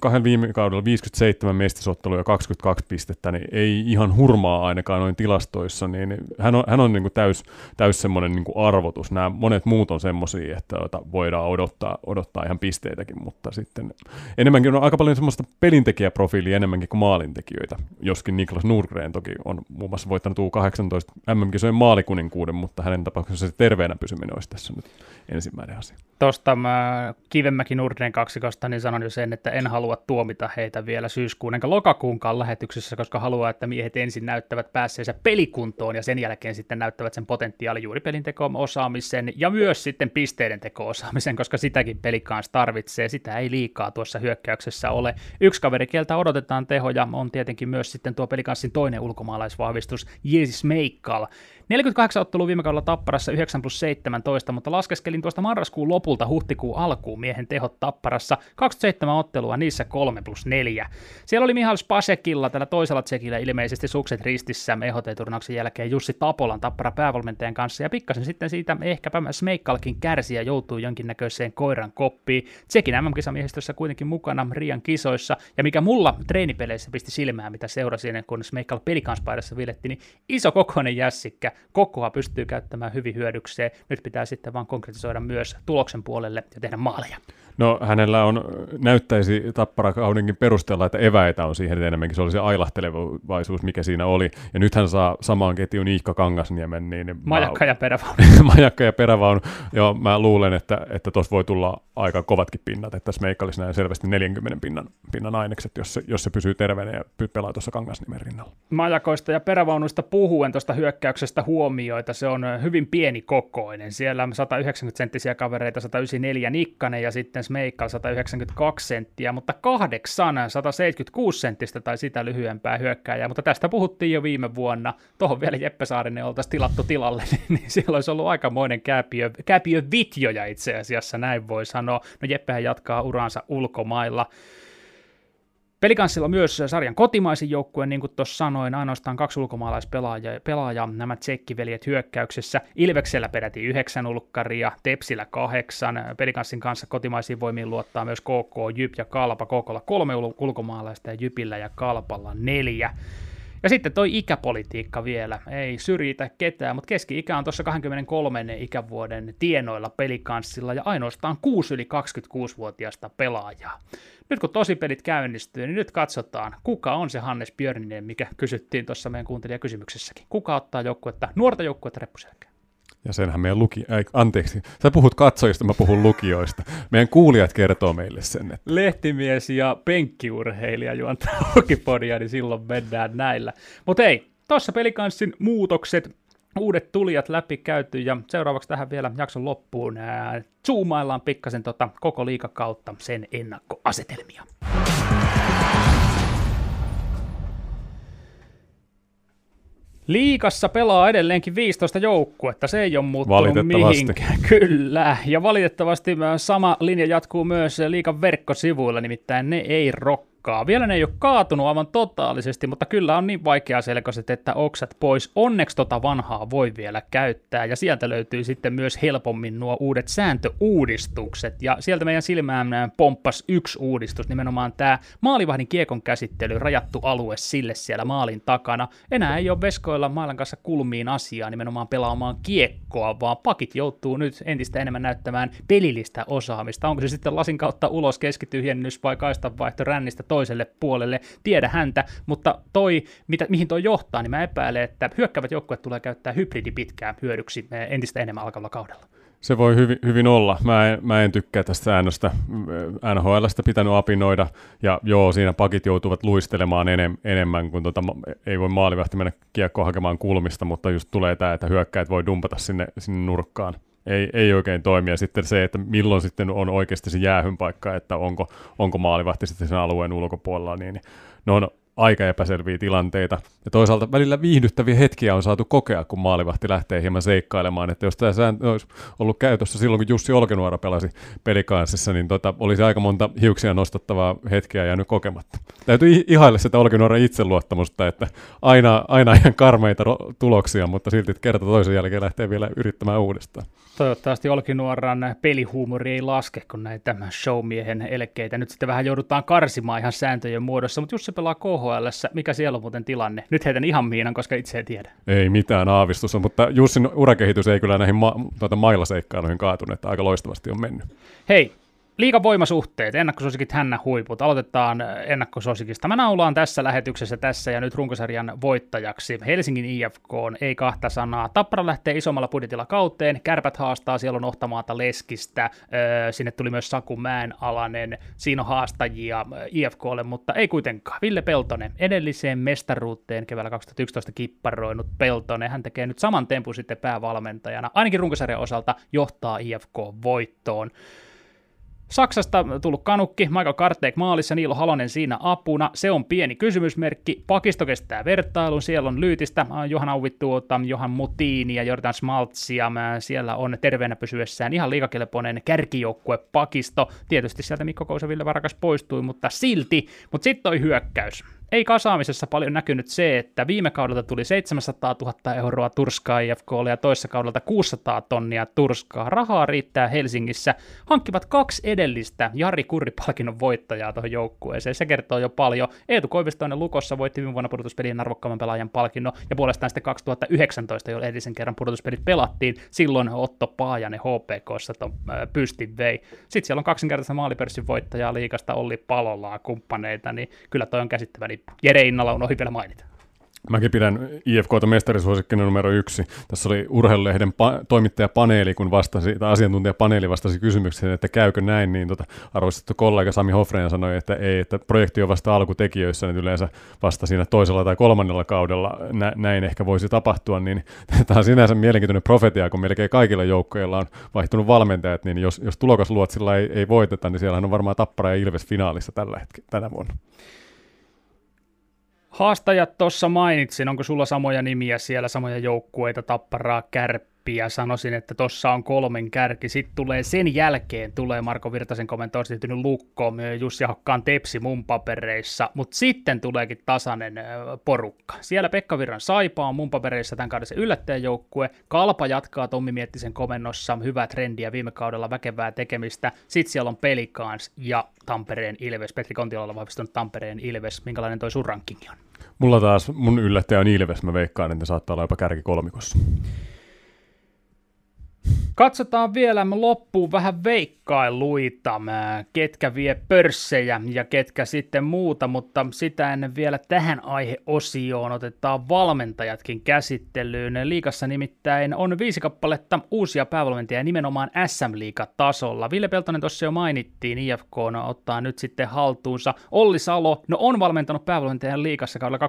kahden viime kaudella 57 mestisottelua ja 22 pistettä, niin ei ihan hurmaa ainakaan noin tilastoissa, niin hän on, hän on niin kuin täys, täys semmoinen niin kuin arvotus. Nämä monet muut on semmoisia, että voidaan odottaa, odottaa ihan pisteitäkin, mutta sitten enemmänkin on aika paljon semmoista pelintekijäprofiilia enemmänkin kuin maalintekijöitä, joskin Niklas Nurgren toki on muun muassa voittanut U18 MM-kisojen maalikuninkuuden, mutta hänen tapauksessa se terveenä pysyminen olisi tässä nyt ensimmäinen asia. Tuosta mä Kivemäki Nurgren kaksikosta niin sanon sen, että en halua tuomita heitä vielä syyskuun enkä lokakuunkaan lähetyksessä, koska haluaa, että miehet ensin näyttävät päässeensä pelikuntoon ja sen jälkeen sitten näyttävät sen potentiaali juuri pelinteko osaamisen ja myös sitten pisteiden teko osaamisen, koska sitäkin peli kanssa tarvitsee. Sitä ei liikaa tuossa hyökkäyksessä ole. Yksi kaveri, kieltä odotetaan tehoja, on tietenkin myös sitten tuo pelikanssin toinen ulkomaalaisvahvistus, Jeesis Meikkal. 48 ottelua viime kaudella Tapparassa 9 plus 17, mutta laskeskelin tuosta marraskuun lopulta huhtikuun alkuun miehen tehot Tapparassa 27 ottelua, niissä 3 plus 4. Siellä oli Mihal Spasekilla, tällä toisella tsekillä ilmeisesti sukset ristissä EHT-turnauksen jälkeen Jussi Tapolan Tappara päävalmentajan kanssa, ja pikkasen sitten siitä ehkäpä Smeikkalkin kärsi ja joutui jonkinnäköiseen koiran koppiin. Tsekin MM-kisamiehistössä kuitenkin mukana Rian kisoissa, ja mikä mulla treenipeleissä pisti silmään, mitä seurasin, kun Smeikkal pelikanspaidassa viletti, niin iso kokoinen jässikkä, kokoa pystyy käyttämään hyvin hyödykseen. Nyt pitää sitten vaan konkretisoida myös tuloksen puolelle ja tehdä maaleja. No hänellä on, näyttäisi tapparakaudenkin perusteella, että eväitä on siihen enemmänkin, se oli se ailahtelevaisuus, mikä siinä oli. Ja nyt hän saa samaan ketjun Iikka Kangasniemen. Niin Majakka mä, ja perävaunu. majakka ja perävaunu. Joo, mä luulen, että että tuossa voi tulla aika kovatkin pinnat, että Smeikka olisi näin selvästi 40 pinnan, pinnan ainekset, jos se, jos se pysyy terveenä ja pelaa tuossa Kangasniemen rinnalla. Majakoista ja perävaunuista puhuen tuosta hyökkäyksestä huomioita, se on hyvin pieni kokoinen. Siellä on 190 senttisiä kavereita, 194 Nikkanen ja sitten Smeikkal 192 senttiä, mutta kahdeksan 176 senttistä tai sitä lyhyempää hyökkääjää, mutta tästä puhuttiin jo viime vuonna. Tuohon vielä Jeppe Saarinen oltaisiin tilattu tilalle, niin, niin siellä olisi ollut aikamoinen kääpiö, kääpiö vitjoja itse asiassa, näin voi sanoa. No Jeppehän jatkaa uransa ulkomailla. Pelikanssilla myös sarjan kotimaisin joukkue, niin kuin tuossa sanoin, ainoastaan kaksi ulkomaalaispelaajaa, pelaajaa, nämä tsekkiveljet hyökkäyksessä. Ilveksellä peräti yhdeksän ulkkaria, Tepsillä kahdeksan, Pelikanssin kanssa kotimaisiin voimiin luottaa myös KK, Jyp ja Kalpa, KKlla kolme ulkomaalaista ja Jypillä ja Kalpalla neljä. Ja sitten toi ikäpolitiikka vielä, ei syrjitä ketään, mutta keski-ikä on tuossa 23 ikävuoden tienoilla pelikanssilla ja ainoastaan 6 yli 26-vuotiaasta pelaajaa. Nyt kun tosipelit käynnistyy, niin nyt katsotaan, kuka on se Hannes Björninen, mikä kysyttiin tuossa meidän kuuntelijakysymyksessäkin. Kuka ottaa joukkuetta, nuorta joukkuetta reppuselkään? Ja senhän meidän luki... Ei, anteeksi, sä puhut katsojista, mä puhun lukijoista. Meidän kuulijat kertoo meille sen. Että... Lehtimies ja penkkiurheilija juontaa Hokipodia, niin silloin mennään näillä. Mutta ei, tuossa pelikanssin muutokset, uudet tulijat läpi käyty ja seuraavaksi tähän vielä jakson loppuun ää, zoomaillaan pikkasen tota koko liikakautta sen ennakkoasetelmia. Liikassa pelaa edelleenkin 15 joukkuetta, se ei ole muuttunut mihinkään. Kyllä, ja valitettavasti sama linja jatkuu myös liikan verkkosivuilla, nimittäin ne ei rock uhkaa. Vielä ne ei ole kaatunut aivan totaalisesti, mutta kyllä on niin vaikea selkoiset, että oksat pois. Onneksi tota vanhaa voi vielä käyttää, ja sieltä löytyy sitten myös helpommin nuo uudet sääntöuudistukset. Ja sieltä meidän silmään pomppas yksi uudistus, nimenomaan tämä maalivahdin kiekon käsittely, rajattu alue sille siellä maalin takana. Enää ei ole veskoilla maailman kanssa kulmiin asiaa nimenomaan pelaamaan kiekkoa, vaan pakit joutuu nyt entistä enemmän näyttämään pelillistä osaamista. Onko se sitten lasin kautta ulos keskityhjennys vai kaistanvaihto rännistä toiselle puolelle, tiedä häntä, mutta toi, mitä, mihin toi johtaa, niin mä epäilen, että hyökkävät joukkueet tulee käyttää hybridipitkää hyödyksi eh, entistä enemmän alkavalla kaudella. Se voi hyvin, hyvin olla. Mä en, mä en tykkää tästä säännöstä. NHLstä pitänyt apinoida, ja joo, siinä pakit joutuvat luistelemaan enem, enemmän, kun tota, ei voi maalivahti mennä kiekkoa hakemaan kulmista, mutta just tulee tämä, että hyökkäät voi dumpata sinne, sinne nurkkaan ei, ei oikein toimi. Ja sitten se, että milloin sitten on oikeasti se jäähyn paikka, että onko, onko maalivahti sitten sen alueen ulkopuolella, niin ne on aika epäselviä tilanteita. Ja toisaalta välillä viihdyttäviä hetkiä on saatu kokea, kun maalivahti lähtee hieman seikkailemaan. Että jos tämä sääntö olisi ollut käytössä silloin, kun Jussi Olkenuora pelasi pelikanssissa, niin tota, olisi aika monta hiuksia nostattavaa hetkeä jäänyt kokematta. Täytyy ihailla sitä Olkenuoran itseluottamusta, että aina, aina ihan karmeita tuloksia, mutta silti kerta toisen jälkeen lähtee vielä yrittämään uudestaan. Toivottavasti Olkinuoran pelihuumori ei laske, kun näitä showmiehen elkeitä nyt sitten vähän joudutaan karsimaan ihan sääntöjen muodossa, mutta Jussi pelaa KHL, mikä siellä on muuten tilanne? Nyt heitän ihan miinan, koska itse en tiedä. Ei mitään aavistusta, mutta Jussin urakehitys ei kyllä näihin ma- tuota mailaseikkailuihin kaatunut, että aika loistavasti on mennyt. Hei, Liikan voimasuhteet, ennakkosuosikit Hännä huiput. Aloitetaan ennakkosuosikista. Mä naulaan tässä lähetyksessä tässä ja nyt runkosarjan voittajaksi. Helsingin IFK on ei kahta sanaa. Tappara lähtee isommalla budjetilla kauteen. Kärpät haastaa, siellä on Ohtamaata Leskistä. sinne tuli myös Saku Mäenalainen. Siinä on haastajia IFKlle, mutta ei kuitenkaan. Ville Peltonen, edelliseen mestaruuteen keväällä 2011 kipparoinut Peltonen. Hän tekee nyt saman tempun sitten päävalmentajana. Ainakin runkosarjan osalta johtaa IFK voittoon. Saksasta tullut kanukki, Michael Karteek maalissa, Niilo Halonen siinä apuna. Se on pieni kysymysmerkki. Pakisto kestää vertailun. Siellä on Lyytistä, äh, Johan Auvittuota, Johan Mutiini ja Jordan Smaltsia. Siellä on terveenä pysyessään ihan liikakelpoinen kärkijoukkue Pakisto. Tietysti sieltä Mikko Kousaville Varakas poistui, mutta silti. Mutta sitten toi hyökkäys ei kasaamisessa paljon näkynyt se, että viime kaudelta tuli 700 000 euroa turskaa IFKlle ja toissa kaudelta 600 tonnia turskaa. Rahaa riittää Helsingissä. Hankkivat kaksi edellistä Jari Kurri-palkinnon voittajaa tuohon joukkueeseen. Se kertoo jo paljon. Eetu Koivistoinen Lukossa voitti viime vuonna pudotuspelien arvokkaamman pelaajan palkinnon ja puolestaan sitten 2019, jo edellisen kerran pudotuspelit pelattiin. Silloin Otto Paajanen HPKssa ton pystin vei. Sitten siellä on kaksinkertaista maalipörssin voittajaa liikasta Olli Palolaa kumppaneita, niin kyllä toi on käsittävä lippu. Jere Innala on ohi vielä mainita. Mäkin pidän IFKta mestarisuosikkina numero yksi. Tässä oli urheilulehden pa- toimittajapaneeli, kun vastasi, tai asiantuntijapaneeli vastasi kysymykseen, että käykö näin, niin tota, arvostettu kollega Sami Hofreen sanoi, että ei, että projekti on vasta alkutekijöissä, niin yleensä vasta siinä toisella tai kolmannella kaudella nä- näin ehkä voisi tapahtua, niin tämä on sinänsä mielenkiintoinen profetia, kun melkein kaikilla joukkoilla on vaihtunut valmentajat, niin jos, jos tulokasluotsilla ei, ei voiteta, niin siellähän on varmaan Tappara ja Ilves finaalissa tällä hetkellä, tänä vuonna. Haastajat tuossa mainitsin, onko sulla samoja nimiä siellä, samoja joukkueita, Tapparaa, Kärppiä, sanoisin, että tuossa on kolmen kärki, sitten tulee sen jälkeen, tulee Marko Virtasen komentoon siirtynyt lukko, Jussi Hakkaan Tepsi mun papereissa, mutta sitten tuleekin tasainen porukka. Siellä Pekka Virran Saipa on mun papereissa tämän kauden yllättäjäjoukkue, Kalpa jatkaa Tommi Miettisen komennossa, hyvää trendiä viime kaudella, väkevää tekemistä, sitten siellä on Pelikans ja Tampereen Ilves, Petri Kontiola on vahvistunut Tampereen Ilves, minkälainen toi sun rankingi on? Mulla taas mun yllättäjä on Ilves, mä veikkaan, että ne saattaa olla jopa kärki kolmikossa. Katsotaan vielä loppuun vähän veikkailuita, ketkä vie pörssejä ja ketkä sitten muuta, mutta sitä ennen vielä tähän aiheosioon otetaan valmentajatkin käsittelyyn. Liikassa nimittäin on viisi kappaletta uusia päävalmentajia nimenomaan SM-liigatasolla. Ville Peltonen tuossa jo mainittiin, IFK no, ottaa nyt sitten haltuunsa. Olli Salo, no on valmentanut päävalmentajan liikassa kaudella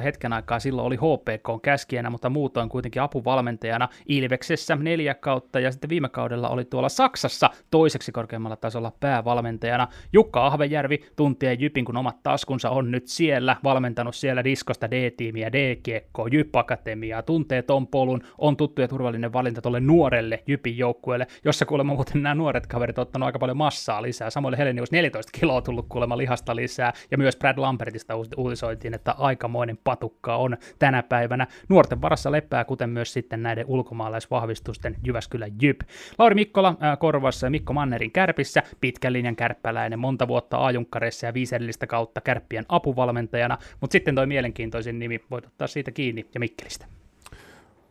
2015-16, hetken aikaa silloin oli HPK käskijänä, mutta muutoin kuitenkin apuvalmentajana Ilveksessä neljä kautta ja sitten viime kaudella oli tuolla Saksassa toiseksi korkeammalla tasolla päävalmentajana. Jukka Ahvejärvi tuntee Jypin, kun omat taskunsa on nyt siellä, valmentanut siellä diskosta D-tiimiä, D-kiekkoa, Jyp Akatemiaa, tuntee ton polun, on tuttu ja turvallinen valinta tuolle nuorelle Jypin joukkueelle, jossa kuulemma muuten nämä nuoret kaverit ottanut aika paljon massaa lisää. Samoin Helenius 14 kiloa tullut kuulemma lihasta lisää, ja myös Brad Lambertista uutisoitiin, että aikamoinen patukka on tänä päivänä. Nuorten varassa lepää, kuten myös sitten näiden ulkomaalaisvahvistusten Jyväskylän Jyp. Lauri Mikkola korvassa ja Mikko Mannerin kärpissä, pitkän linjan kärppäläinen, monta vuotta ajunkkareissa ja viisellistä kautta kärppien apuvalmentajana, mutta sitten toi mielenkiintoisin nimi, voit ottaa siitä kiinni ja Mikkelistä.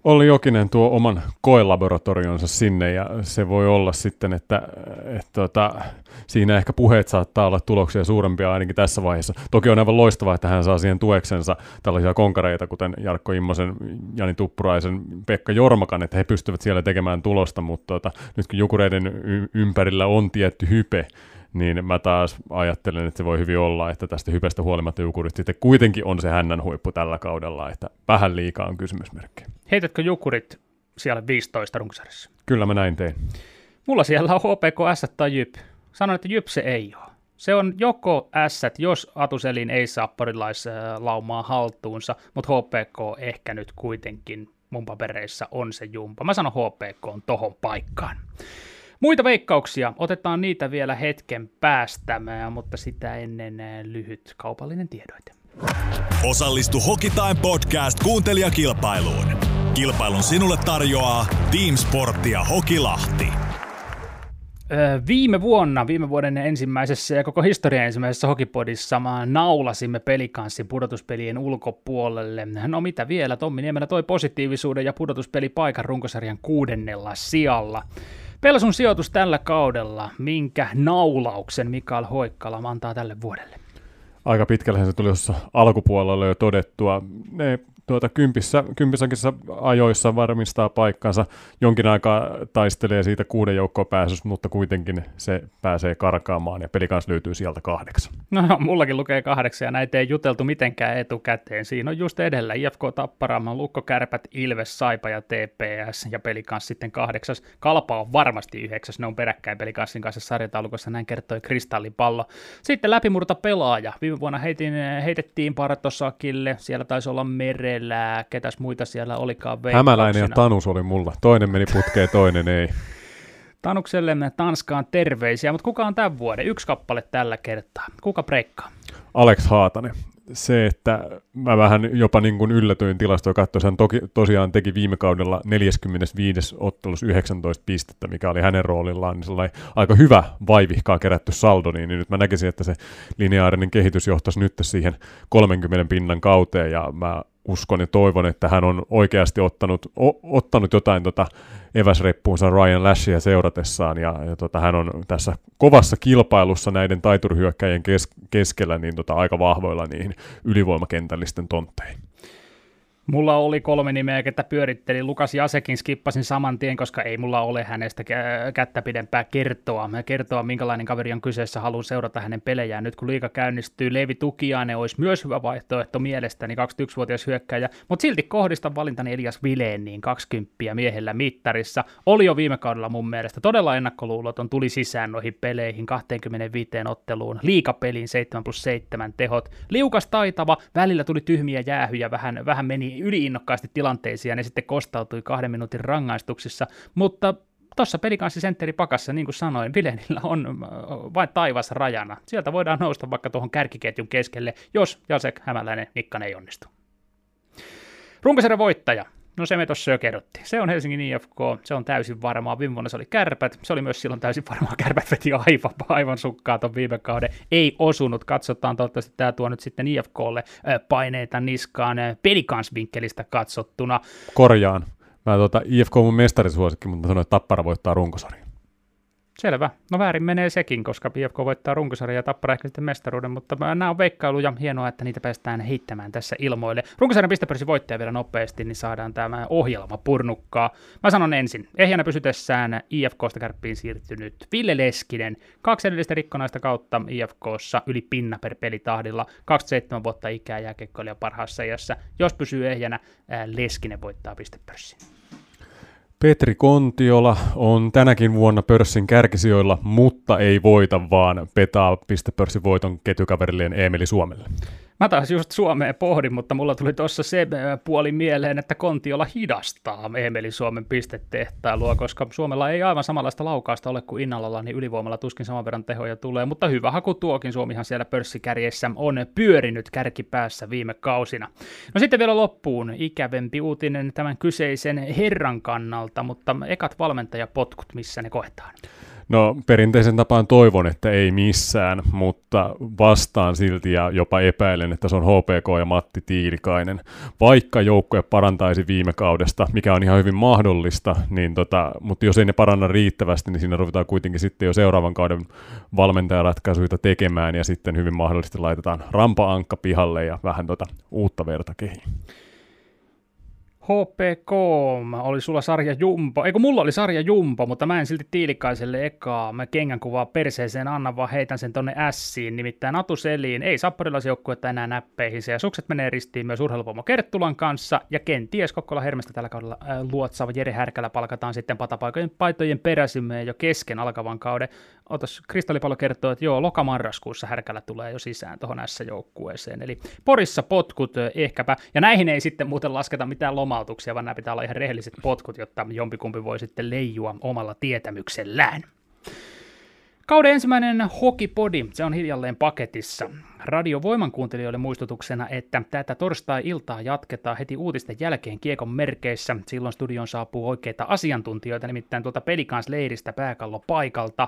Olli Jokinen tuo oman koelaboratorionsa sinne ja se voi olla sitten, että, että tota, siinä ehkä puheet saattaa olla tuloksia suurempia ainakin tässä vaiheessa. Toki on aivan loistavaa, että hän saa siihen tueksensa tällaisia konkareita, kuten Jarkko Immosen, Jani Tuppuraisen, Pekka Jormakan, että he pystyvät siellä tekemään tulosta, mutta tota, nyt kun Jukureiden ympärillä on tietty hype, niin mä taas ajattelen, että se voi hyvin olla, että tästä hypestä huolimatta Jukurit sitten kuitenkin on se hännän huippu tällä kaudella, että vähän liikaa on kysymysmerkki. Heitätkö Jukurit siellä 15 runkosarjassa? Kyllä mä näin tein. Mulla siellä on HPK, S tai Jyp. Sanoin, että Jyp se ei ole. Se on joko S, jos Atuselin ei saa porilaislaumaa haltuunsa, mutta HPK ehkä nyt kuitenkin mun papereissa on se jumpa. Mä sanon HPK on tohon paikkaan. Muita veikkauksia, otetaan niitä vielä hetken päästä, mutta sitä ennen lyhyt kaupallinen tiedoite. Osallistu Hokitime Podcast kuuntelijakilpailuun. Kilpailun sinulle tarjoaa Team Sport ja Hokilahti. Viime vuonna, viime vuoden ensimmäisessä ja koko historian ensimmäisessä Hokipodissa naulasimme pelikanssin pudotuspelien ulkopuolelle. No mitä vielä, Tommi Niemelä toi positiivisuuden ja pudotuspelipaikan runkosarjan kuudennella sijalla. Pelsun sijoitus tällä kaudella, minkä naulauksen Mikael Hoikkala antaa tälle vuodelle? Aika pitkälle se tuli tuossa alkupuolella jo todettua. Ne tuota, kympissä, kympissäkin ajoissa varmistaa paikkansa. Jonkin aikaa taistelee siitä kuuden joukkoon pääsystä, mutta kuitenkin se pääsee karkaamaan ja peli kanssa löytyy sieltä kahdeksan. No, mullakin lukee kahdeksan ja näitä ei juteltu mitenkään etukäteen. Siinä on just edellä IFK Tappara, Lukko Kärpät, Ilves, Saipa ja TPS ja peli kanssa sitten kahdeksas. Kalpa on varmasti yhdeksäs, ne on peräkkäin pelikanssin kanssa sarjataulukossa, näin kertoi Kristallipallo. Sitten läpimurta pelaaja. Viime vuonna heitin, heitettiin Partosakille, siellä taisi olla Mere, siellä, ketäs muita siellä olikaan Hämäläinen ja Tanus oli mulla. Toinen meni putkeen, toinen ei. Tanukselle Tanskaan terveisiä, mutta kuka on tämän vuoden? Yksi kappale tällä kertaa. Kuka breikkaa? Alex Haatanen se, että mä vähän jopa niin kuin yllätyin tilastoja katsoin, hän toki, tosiaan teki viime kaudella 45. ottelussa 19 pistettä, mikä oli hänen roolillaan, niin aika hyvä vaivihkaa kerätty saldo, niin, niin nyt mä näkisin, että se lineaarinen kehitys johtaisi nyt siihen 30 pinnan kauteen, ja mä uskon ja toivon, että hän on oikeasti ottanut, o, ottanut jotain tota eväsreppuunsa Ryan Lashia seuratessaan, ja, ja tota, hän on tässä kovassa kilpailussa näiden taiturihyökkäjien kes, keskellä niin tota, aika vahvoilla niihin ylivoimakentällisten tontteihin. Mulla oli kolme nimeä, ketä pyöritteli. Lukas Jasekin skippasin saman tien, koska ei mulla ole hänestä kättä pidempää kertoa. Mä kertoa, minkälainen kaveri on kyseessä, haluan seurata hänen pelejään. Nyt kun liika käynnistyy, Leevi Tukiainen olisi myös hyvä vaihtoehto mielestäni, 21-vuotias hyökkäjä, mutta silti kohdistan valintani Elias Vileen, niin 20 miehellä mittarissa. Oli jo viime kaudella mun mielestä todella ennakkoluuloton, tuli sisään noihin peleihin 25 otteluun, liikapeliin 7 plus 7 tehot, liukas taitava, välillä tuli tyhmiä jäähyjä, vähän, vähän meni yliinnokkaasti tilanteisiin ja ne sitten kostautui kahden minuutin rangaistuksissa, mutta tuossa pelikanssi sentteri pakassa, niin kuin sanoin, Vilenillä on vain taivas rajana. Sieltä voidaan nousta vaikka tuohon kärkiketjun keskelle, jos Jasek Hämäläinen Nikkan ei onnistu. Runkosarjan voittaja. No se me tuossa jo kerrottiin. Se on Helsingin IFK, se on täysin varmaa. Viime vuonna se oli kärpät, se oli myös silloin täysin varmaa. Kärpät veti aivan, aivan sukkaa ton viime kauden. Ei osunut, katsotaan toivottavasti tämä tuo nyt sitten IFKlle paineita niskaan pelikansvinkkelistä katsottuna. Korjaan. Mä tota, IFK on mun mestarisuosikki, mutta mä sanoin, että Tappara voittaa runkosarjan. Selvä. No väärin menee sekin, koska PFK voittaa runkosarjan ja tappara ehkä sitten mestaruuden, mutta nämä on veikkailuja. Hienoa, että niitä päästään heittämään tässä ilmoille. Runkosarjan pistepörssi voittaja vielä nopeasti, niin saadaan tämä ohjelma purnukkaa. Mä sanon ensin, ehjänä pysytessään IFKsta kärppiin siirtynyt Ville Leskinen. Kaksi edellistä rikkonaista kautta IFKssa yli pinna per pelitahdilla. 27 vuotta ikää jääkekkoilija parhaassa iässä. Jos pysyy ehjänä, Leskinen voittaa pistepörssin. Petri Kontiola on tänäkin vuonna pörssin kärkisijoilla, mutta ei voita, vaan petaa pistepörssin voiton ketjukaverilleen Emeli Suomelle. Mä taas just Suomeen pohdin, mutta mulla tuli tuossa se äh, puoli mieleen, että Kontiola hidastaa Emeli Suomen pistetehtailua, koska Suomella ei aivan samanlaista laukausta ole kuin Innalalla, niin ylivoimalla tuskin saman verran tehoja tulee, mutta hyvä haku tuokin. Suomihan siellä pörssikärjessä on pyörinyt kärkipäässä viime kausina. No sitten vielä loppuun ikävempi uutinen tämän kyseisen herran kannalta, mutta ekat valmentajapotkut, missä ne koetaan? No perinteisen tapaan toivon, että ei missään, mutta vastaan silti ja jopa epäilen, että se on HPK ja Matti Tiilikainen. Vaikka joukkoja parantaisi viime kaudesta, mikä on ihan hyvin mahdollista, niin tota, mutta jos ei ne paranna riittävästi, niin siinä ruvetaan kuitenkin sitten jo seuraavan kauden valmentajaratkaisuja tekemään ja sitten hyvin mahdollisesti laitetaan rampa-ankka pihalle ja vähän tota uutta verta kehiin. HPK oli sulla sarja Jumpo, eikö mulla oli sarja Jumpo, mutta mä en silti Tiilikaiselle ekaa, mä kengän kuvaa perseeseen annan vaan heitän sen tonne ässiin, nimittäin Atu Seliin, ei sapporilaisjoukkuetta enää näppeihin, ja sukset menee ristiin myös urheiluvoimo Kerttulan kanssa, ja kenties Kokkola Hermestä tällä kaudella äh, luotsaava Jere Härkälä palkataan sitten patapaikojen paitojen peräsimeen jo kesken alkavan kauden. Otas, Kristallipallo kertoo, että joo, lokamarraskuussa Härkälä tulee jo sisään tuohon S-joukkueeseen, eli Porissa potkut äh, ehkäpä, ja näihin ei sitten muuten lasketa mitään lomaa huomautuksia, vaan nämä pitää olla ihan rehelliset potkut, jotta jompikumpi voi sitten leijua omalla tietämyksellään. Kauden ensimmäinen Hokipodi, se on hiljalleen paketissa. Radio Voiman kuuntelijoille muistutuksena, että tätä torstai-iltaa jatketaan heti uutisten jälkeen Kiekon merkeissä. Silloin studion saapuu oikeita asiantuntijoita, nimittäin tuolta Pelikans-leiristä pääkallo paikalta.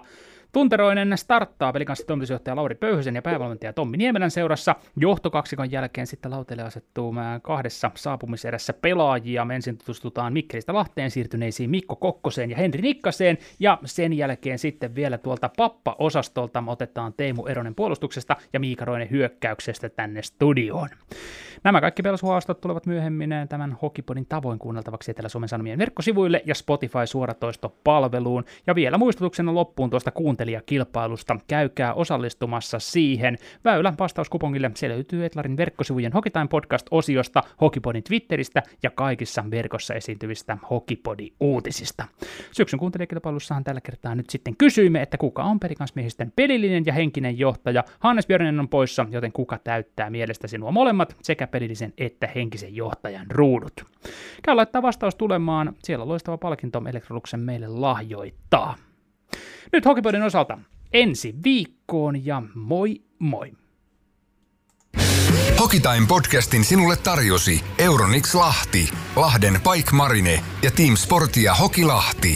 Tunteroinen starttaa pelikanssi toimitusjohtaja Lauri Pöyhösen ja päävalmentaja Tommi Niemelän seurassa. Johtokaksikon jälkeen sitten lauteelle asettuu kahdessa saapumiserässä pelaajia. Me ensin tutustutaan Mikkelistä Lahteen siirtyneisiin Mikko Kokkoseen ja Henri Nikkaseen. Ja sen jälkeen sitten vielä tuolta Pappa-osastolta otetaan Teemu Eronen puolustuksesta ja Miika Roinen hyökkäyksestä tänne studioon. Nämä kaikki pelashuhaastot tulevat myöhemmin tämän Hokipodin tavoin kuunneltavaksi Etelä-Suomen Sanomien verkkosivuille ja Spotify-suoratoistopalveluun. Ja vielä muistutuksena loppuun tuosta kuuntelijakilpailusta. Käykää osallistumassa siihen. Väylä vastauskupongille se löytyy Etlarin verkkosivujen Hokitime podcast-osiosta, Hokipodin Twitteristä ja kaikissa verkossa esiintyvistä Hokipodi-uutisista. Syksyn kuuntelijakilpailussahan tällä kertaa nyt sitten kysyimme, että kuka on perikansmiehisten pelillinen ja henkinen johtaja. Hannes Björnen on poissa, joten kuka täyttää mielestäsi nuo molemmat sekä pelillisen että henkisen johtajan ruudut. Käy laittaa vastaus tulemaan, siellä loistava palkinto Electroluxen meille lahjoittaa. Nyt Hokipodin osalta ensi viikkoon ja moi moi! Hokitime podcastin sinulle tarjosi Euronix Lahti, Lahden Pike Marine ja Team Sportia Hoki Lahti.